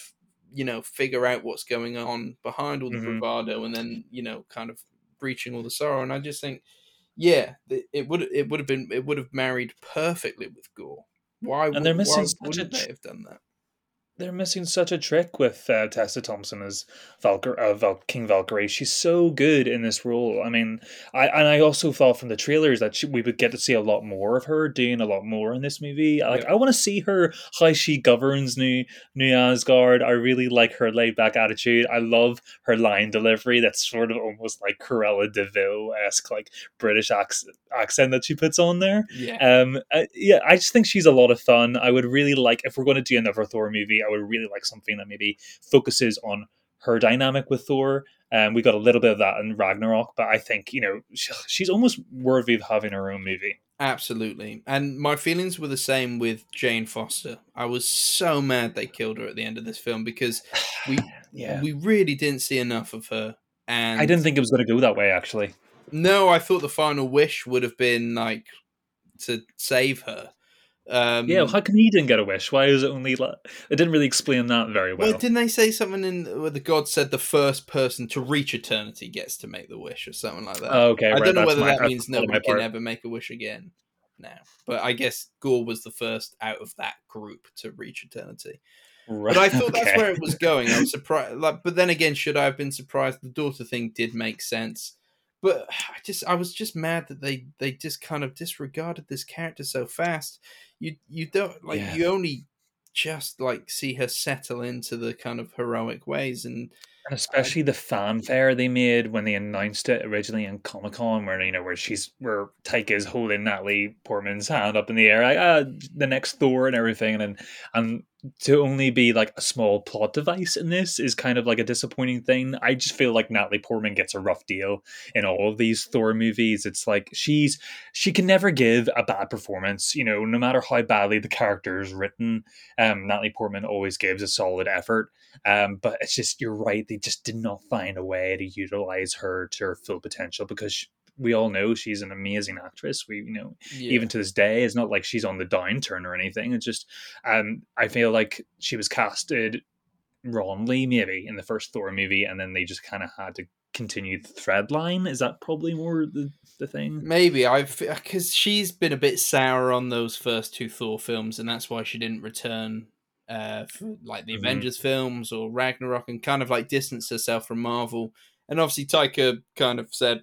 you know figure out what's going on behind all the mm-hmm. bravado, and then you know kind of breaching all the sorrow. And I just think, yeah, it would it would have been it would have married perfectly with Gorr. Why? And they're missing why wouldn't they have done that? They're missing such a trick with uh, Tessa Thompson as Valkyr, uh, Val- King Valkyrie. She's so good in this role. I mean, I and I also thought from the trailers that she, we would get to see a lot more of her doing a lot more in this movie. Like, yeah. I want to see her how she governs New New Asgard. I really like her laid back attitude. I love her line delivery. That's sort of almost like Cruella de Vil esque, like British accent, accent that she puts on there. Yeah. Um. Uh, yeah. I just think she's a lot of fun. I would really like if we're going to do another Thor movie. I would really like something that maybe focuses on her dynamic with Thor. And um, we got a little bit of that in Ragnarok, but I think you know she's almost worthy of having her own movie. Absolutely, and my feelings were the same with Jane Foster. I was so mad they killed her at the end of this film because (sighs) we yeah. we really didn't see enough of her. And I didn't think it was going to go that way. Actually, no, I thought the final wish would have been like to save her um, yeah, how come he didn't get a wish? Why is it only? Like, it didn't really explain that very well. Well, didn't they say something in where the god said the first person to reach eternity gets to make the wish or something like that? Oh, okay, I right, don't know whether my, that means nobody can ever make a wish again now, but I guess Gorr was the first out of that group to reach eternity. Right, but I thought okay. that's where it was going. I was surprised, like, but then again, should I have been surprised? The daughter thing did make sense but (sighs) I just I was just mad that they they just kind of disregarded this character so fast. You you don't like yeah. you only just like see her settle into the kind of heroic ways and and especially the fanfare they made when they announced it originally in Comic Con, where you know where she's where Taika is holding Natalie Portman's hand up in the air, like ah, the next Thor and everything, and and to only be like a small plot device in this is kind of like a disappointing thing. I just feel like Natalie Portman gets a rough deal in all of these Thor movies. It's like she's she can never give a bad performance, you know, no matter how badly the character is written. Um, Natalie Portman always gives a solid effort. Um, but it's just you're right; they just did not find a way to utilize her to her full potential because she, we all know she's an amazing actress. We, you know, yeah. even to this day, it's not like she's on the downturn or anything. It's just, um, I feel like she was casted wrongly, maybe in the first Thor movie, and then they just kind of had to continue the thread line. Is that probably more the, the thing? Maybe I've because she's been a bit sour on those first two Thor films, and that's why she didn't return uh, for like the mm-hmm. Avengers films or Ragnarok, and kind of like distance herself from Marvel. And obviously, Taika kind of said,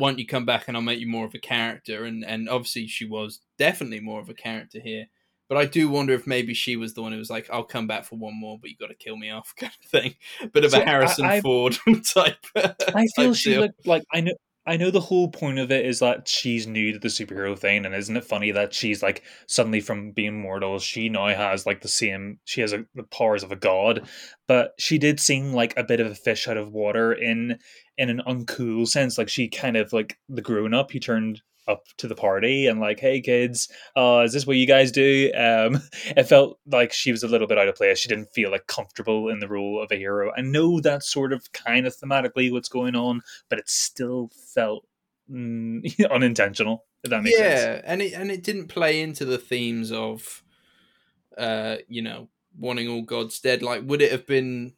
why don't you come back and I'll make you more of a character? And and obviously she was definitely more of a character here. But I do wonder if maybe she was the one who was like, "I'll come back for one more, but you got to kill me off," (laughs) kind of thing. Bit of so a Harrison I, I, Ford (laughs) type. I (laughs) feel type she deal. looked like I know. I know the whole point of it is that she's new to the superhero thing, and isn't it funny that she's like suddenly from being mortal, she now has like the same, she has a, the powers of a god, but she did seem like a bit of a fish out of water in in an uncool sense. Like she kind of like the grown up, he turned up to the party and like, "Hey kids, uh, is this what you guys do?" Um, (laughs) it felt like she was a little bit out of place. She didn't feel like comfortable in the role of a hero. I know that's sort of kind of thematically what's going on, but it still felt mm, (laughs) unintentional. If that makes yeah, sense. Yeah, and it and it didn't play into the themes of, uh, you know, wanting all gods dead. Like, would it have been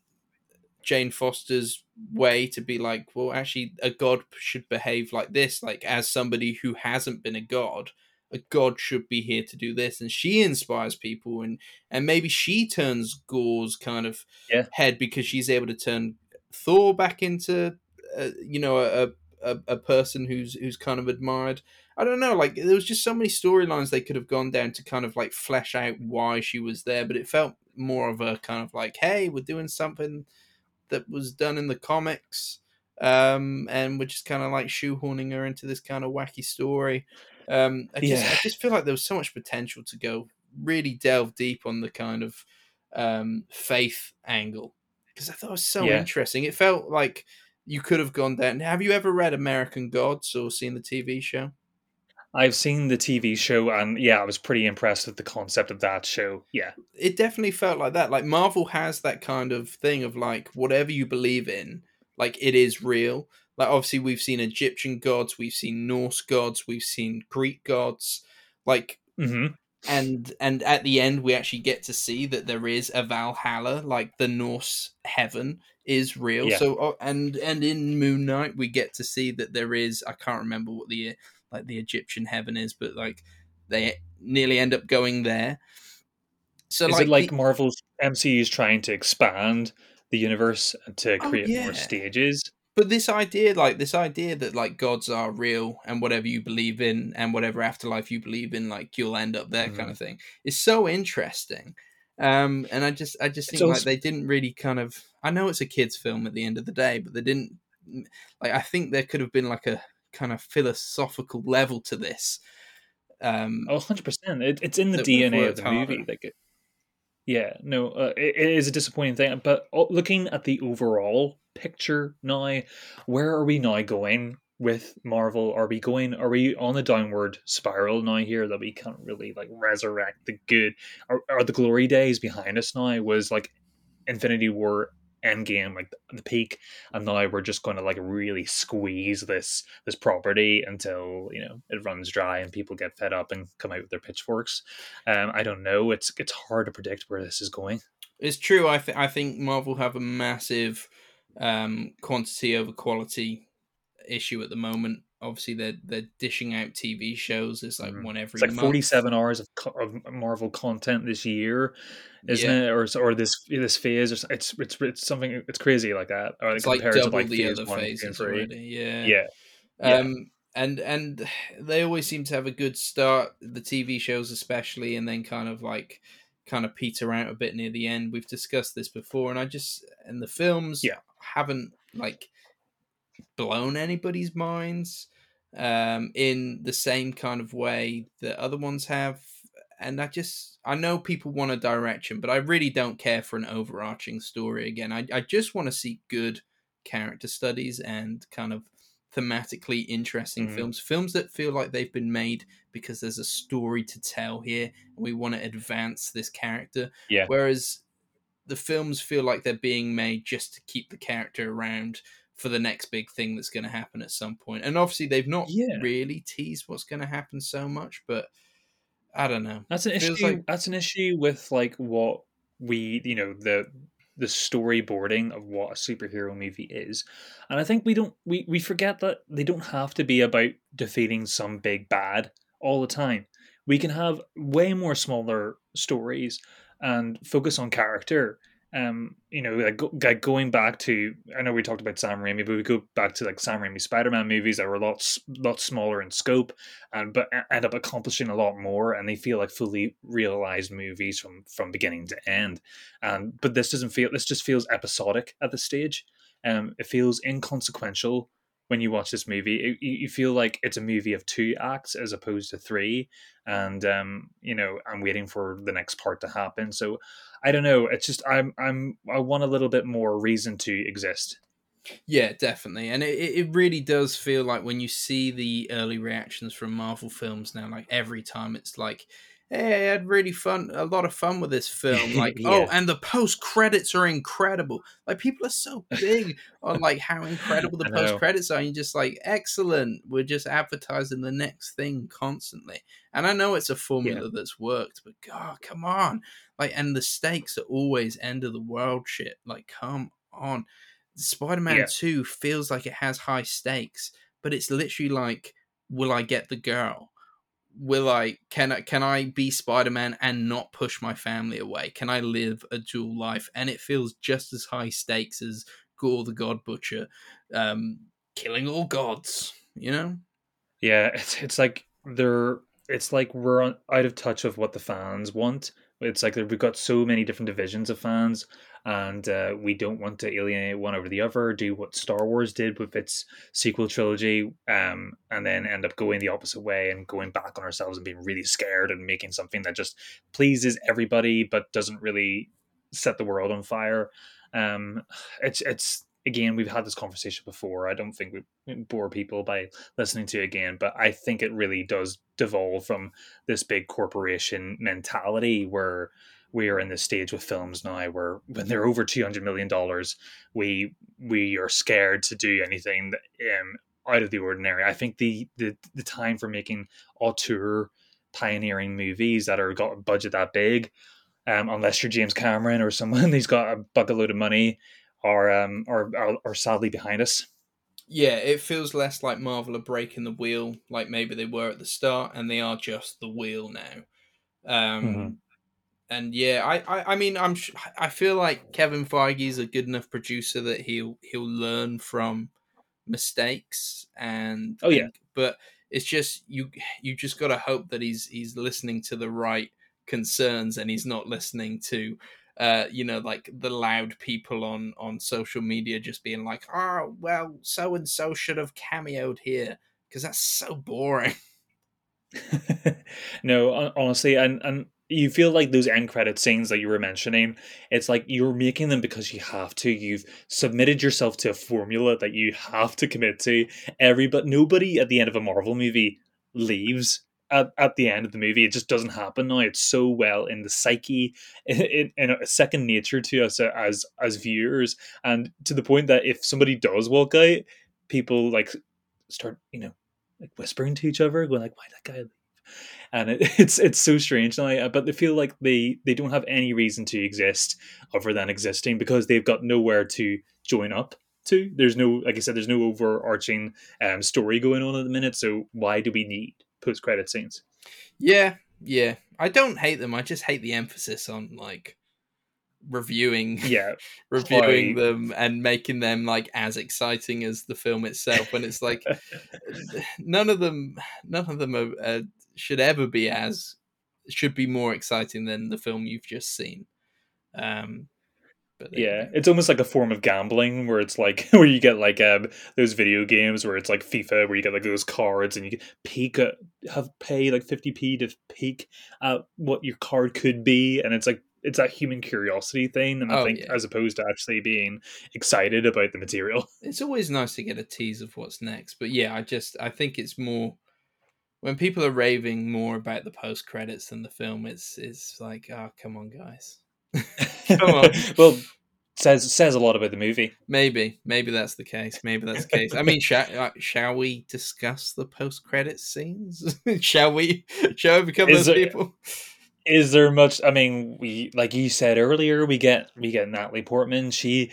Jane Foster's way to be like, well, actually, a god should behave like this. Like, as somebody who hasn't been a god, a god should be here to do this, and she inspires people, and and maybe she turns Gorr's kind of Yeah. head because she's able to turn Thor back into, uh, you know, a, a a person who's who's kind of admired. I don't know, like there was just so many storylines they could have gone down to kind of like flesh out why she was there, but it felt more of a kind of like, hey, we're doing something that was done in the comics, um, and we're just kind of like shoehorning her into this kind of wacky story. Um, I just, I just feel like there was so much potential to go really delve deep on the kind of um, faith angle because I thought it was so Yeah. interesting. It felt like you could have gone down. Have you ever read American Gods or seen the TV show? I've seen the TV show, and yeah, I was pretty impressed with the concept of that show. Yeah, it definitely felt like that. Like Marvel has that kind of thing of like whatever you believe in, like it is real. Like obviously we've seen Egyptian gods, we've seen Norse gods, we've seen Greek gods, like hmm and and at the end we actually get to see that there is a Valhalla, like the Norse heaven is real. Yeah. So uh, and and in Moon Knight we get to see that there is I can't remember what the like the Egyptian heaven is, but like they nearly end up going there. So is it like the- Marvel's MCU is trying to expand the universe to Oh, create yeah. more stages? but this idea like this idea that like gods are real and whatever you believe in and whatever afterlife you believe in like you'll end up there kind Mhm. of thing is so interesting um and i just i just think like they didn't really kind of i know it's a kids film at the end of the day but they didn't like i think there could have been like a kind of philosophical level to this um Oh, 100 percent. It, it's in the DNA of the movie. Like, it, yeah, no, uh, it, it is a disappointing thing. But uh, looking at the overall picture now, where are we now going with Marvel? Are we going? Are we on a downward spiral now here that we can't really like resurrect the good? Are, are the glory days behind us now? Was like Infinity War Endgame like the peak, and now we're just going to like really squeeze this this property until you know it runs dry and people get fed up and come out with their pitchforks. Um, I don't know. It's it's hard to predict where this is going. It's true. I th- I think Marvel have a massive um, quantity over quality issue at the moment. Obviously, they're they're dishing out TV shows. It's like Mhm. one every. It's like forty seven hours of, of Marvel content this year, isn't Yeah. it? Or or this this phase? Or it's it's it's something. It's crazy like that. Or It's like compared double to like the other one, phases already. Yeah. Yeah, yeah. Um, and and (sighs) they always seem to have a good start. The TV shows, especially, and then kind of like kind of peter out a bit near the end. We've discussed this before, and I just and the films Yeah. haven't like blown anybody's minds um, in the same kind of way that other ones have. And I just I know people want a direction, but I really don't care for an overarching story. Again, I I just want to see good character studies and kind of thematically interesting Mhm. films films that feel like they've been made because there's a story to tell here and we want to advance this character Yeah. whereas the films feel like they're being made just to keep the character around for the next big thing that's going to happen at some point and obviously they've not Yeah. really teased what's going to happen so much but i don't know That's an issue. like- that's an issue with like what we, you know, the the storyboarding of what a superhero movie is, and I think we don't we we forget that they don't have to be about defeating some big bad all the time. We can have way more smaller stories and focus on character. Um, you know, like, like going back to I know we talked about Sam Raimi, but we go back to like Sam Raimi Spider-Man movies that were a lot lot smaller in scope and but end up accomplishing a lot more and they feel like fully realized movies from from beginning to end. And but this doesn't feel this just feels episodic at this stage. Um it feels inconsequential when you watch this movie It- you, feel like it's a movie of two acts as opposed to three. And um you know i'm waiting for the next part to happen. So i don't know. It's just i'm i'm i want a little bit more reason to exist. Yeah, definitely, and it, it really does feel like when you see the early reactions from Marvel films now, like every time it's like, "Hey, I had really fun, a lot of fun with this film." (laughs) Like, oh, Yeah. oh, and the post credits are incredible. Like, people are so big on like how (laughs) incredible the post credits are. And you're just like, excellent. We're just advertising the next thing constantly. And I know it's a formula that's worked, but God, come on! Like, and the stakes are always end of the world shit. Like, come on. Spider-Man Yeah. 2 feels like it has high stakes, but it's literally like, will I get the girl? Will I can I can I be Spider-Man and not push my family away? Can I live a dual life? And it feels just as high stakes as Gorr the God Butcher um killing all gods, you know? Yeah, it's it's like they're it's like we're out of touch of what the fans want. It's like we've got so many different divisions of fans, and uh, we don't want to alienate one over the other. Do what Star Wars did with its sequel trilogy, um, and then end up going the opposite way and going back on ourselves and being really scared and making something that just pleases everybody but doesn't really set the world on fire. Um, it's it's again we've had this conversation before. I don't think we bore people by listening to it again, but I think it really does devolve from this big corporation mentality where we are in this stage with films now where when they're over two hundred million dollars, we we are scared to do anything that, um, out of the ordinary. I think the the the time for making auteur pioneering movies that are got a budget that big, um, unless you're James Cameron or someone (laughs) who's got a bucket load of money, are um are, are, are sadly behind us. Yeah, it feels less like Marvel are breaking the wheel, like maybe they were at the start, and they are just the wheel now. Um, Mhm. And yeah, I, I, I mean, I'm, I feel like Kevin Feige is a good enough producer that he'll, he'll learn from mistakes, and Oh, yeah. and- but it's just you, you just got to hope that he's, he's listening to the right concerns, and he's not listening to, uh, you know, like the loud people on on social media just being like, oh, well, so and so should have cameoed here because that's so boring. (laughs) (laughs) no, honestly, and and you feel like those end credit scenes that you were mentioning. It's like you're making them because you have to. You've submitted yourself to a formula that you have to commit to. Every but nobody at the end of a Marvel movie leaves. At, at the end of the movie, it just doesn't happen now. It's so well in the psyche, (laughs) in, in a second nature to us as as viewers, and to the point that if somebody does walk out, people like start, you know, like whispering to each other, going like, "Why that guy?" leave?" And it, (laughs) it's it's so strange now, but they feel like they they don't have any reason to exist other than existing because they've got nowhere to join up to. There's no, like I said, there's no overarching um, story going on at the minute. So why do we need post credit scenes? Yeah, yeah. I don't hate them. I just hate the emphasis on like reviewing Yeah, (laughs) reviewing them and making them like as exciting as the film itself when it's like (laughs) none of them none of them are, uh, should ever be as should be more exciting than the film you've just seen. Um but yeah, it's almost like a form of gambling where it's like (laughs) where you get like um those video games where it's like FIFA where you get like those cards and you peek at, have pay like 50p to peek at what your card could be and it's like it's that human curiosity thing and I Oh, think yeah. as opposed to actually being excited about the material. (laughs) it's always nice to get a tease of what's next. But yeah, I just I think it's more when people are raving more about the post credits than the film. It's it's like oh come on guys, (laughs) come on. well, says says a lot about the movie. Maybe maybe that's the case. Maybe that's the case. I mean, shall (laughs) uh, shall we discuss the post credit scenes? (laughs) shall we? Shall we become Is those there- people? Is there much? I mean, we like you said earlier, we get we get Natalie Portman. She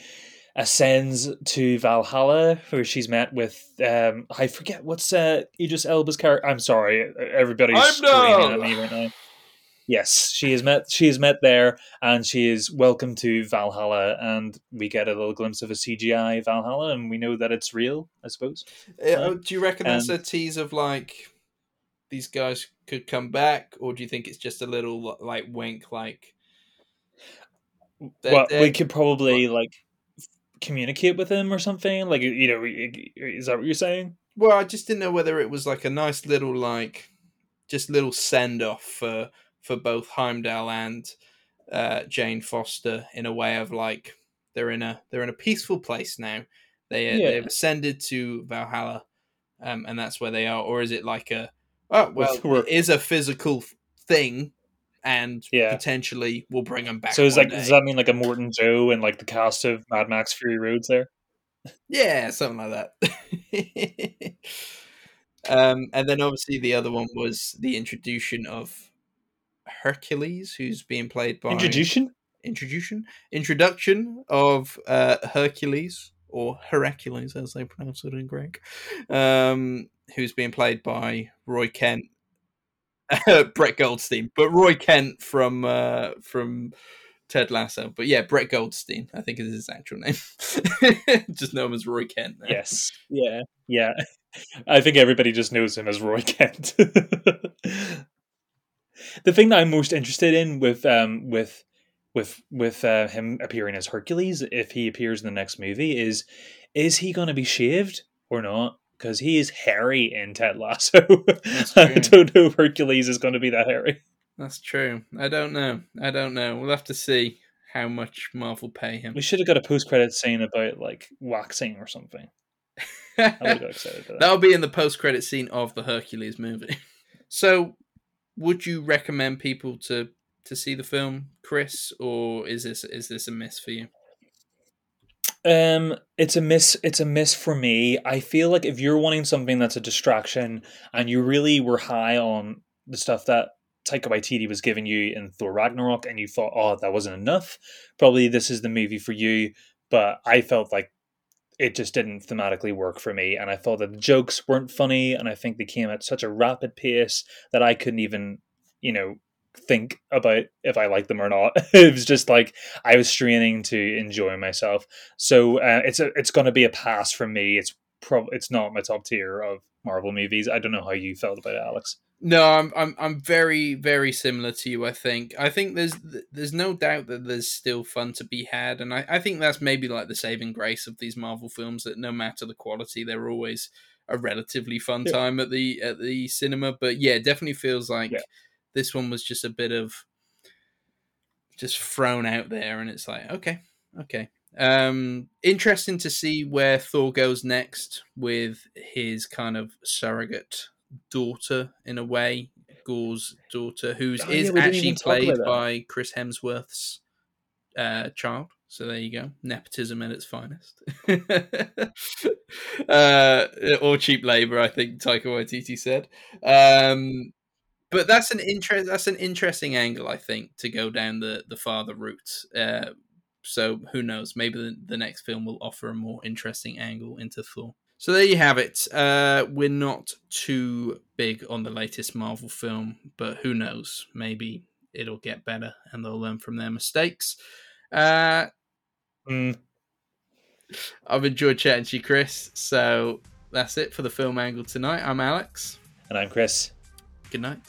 ascends to Valhalla, where she's met with um I forget what's uh Idris Elba's character. I'm sorry, everybody's screaming at me right now. Yes, she is met. She is met there, and she is welcome to Valhalla, and we get a little glimpse of a CGI Valhalla, and we know that it's real. I suppose. Uh, do you reckon that's a tease of like these guys could come back, or do you think it's just a little like wink, like? They're- well, we they're- could probably like communicate with him or something. Like you know, is that what you're saying? Well, I just didn't know whether it was like a nice little like just little send off for for both Heimdall and uh, Jane Foster in a way of like they're in a they're in a peaceful place now. They Yeah. they've ascended to Valhalla, um, and that's where they are, or is it like a oh well, We're- it is a physical thing, and Yeah. potentially we'll bring them back. So is like day. does that mean like Immortan Joe and like the cast of Mad Max Fury Roads there? Yeah, something like that. (laughs) um, and then obviously the other one was the introduction of Hercules, who's being played by Introduction? introduction introduction of uh, Hercules or Hercules as they pronounce it in Greek, um, who's being played by Roy Kent, (laughs) Brett Goldstein, but Roy Kent from uh, from Ted Lasso. But yeah, Brett Goldstein, I think is his actual name. (laughs) Just know him as Roy Kent. now. Yes. Yeah. Yeah. (laughs) I think everybody just knows him as Roy Kent. The thing that I'm most interested in with um with with with uh, him appearing as Hercules, if he appears in the next movie, is is he going to be shaved or not? Because he is hairy in Ted Lasso. (laughs) I don't know if Hercules is going to be that hairy. That's true. I don't know. I don't know. We'll have to see how much Marvel pay him. We should have got a post credit scene about like waxing or something. (laughs) I would have got excited that. That'll be in the post credit scene of the Hercules movie. (laughs) So, would you recommend people to to see the film, Kris, or is this is this a miss for you? Um, it's a miss. It's a miss for me. I feel like if you're wanting something that's a distraction, and you really were high on the stuff that Taika Waititi was giving you in Thor Ragnarok, and you thought, "Oh, that wasn't enough," probably this is the movie for you. But I felt like it just didn't thematically work for me, and I thought that the jokes weren't funny, and I think they came at such a rapid pace that I couldn't even, you know, think about if I liked them or not. (laughs) it was just like I was straining to enjoy myself. So uh, it's a, it's going to be a pass for me. It's probably it's not my top tier of Marvel movies. I don't know how you felt about it, Alex. No, I'm I'm I'm very very similar to you. I think I think there's there's no doubt that there's still fun to be had, and I, I think that's maybe like the saving grace of these Marvel films that no matter the quality, they're always a relatively fun Yeah. time at the at the cinema. But yeah, it definitely feels like Yeah. this one was just a bit of just thrown out there, and it's like okay, okay. Um, interesting to see where Thor goes next with his kind of surrogate daughter in a way, Gorr's daughter, who's Oh, is didn't actually played by Chris Hemsworth's uh, child. So there you go, nepotism at its finest, (laughs) uh, or cheap labor. I think Taika Waititi said. Um, but that's an interest. That's an interesting angle, I think, to go down the the father route. Uh, so who knows? Maybe the, the next film will offer a more interesting angle into Thor. So there you have it. Uh, we're not too big on the latest Marvel film, but who knows? Maybe it'll get better and they'll learn from their mistakes. Uh, Mm, I've enjoyed chatting to you, Kris. So that's it for the film angle tonight. I'm Alex. and I'm Kris. Good night.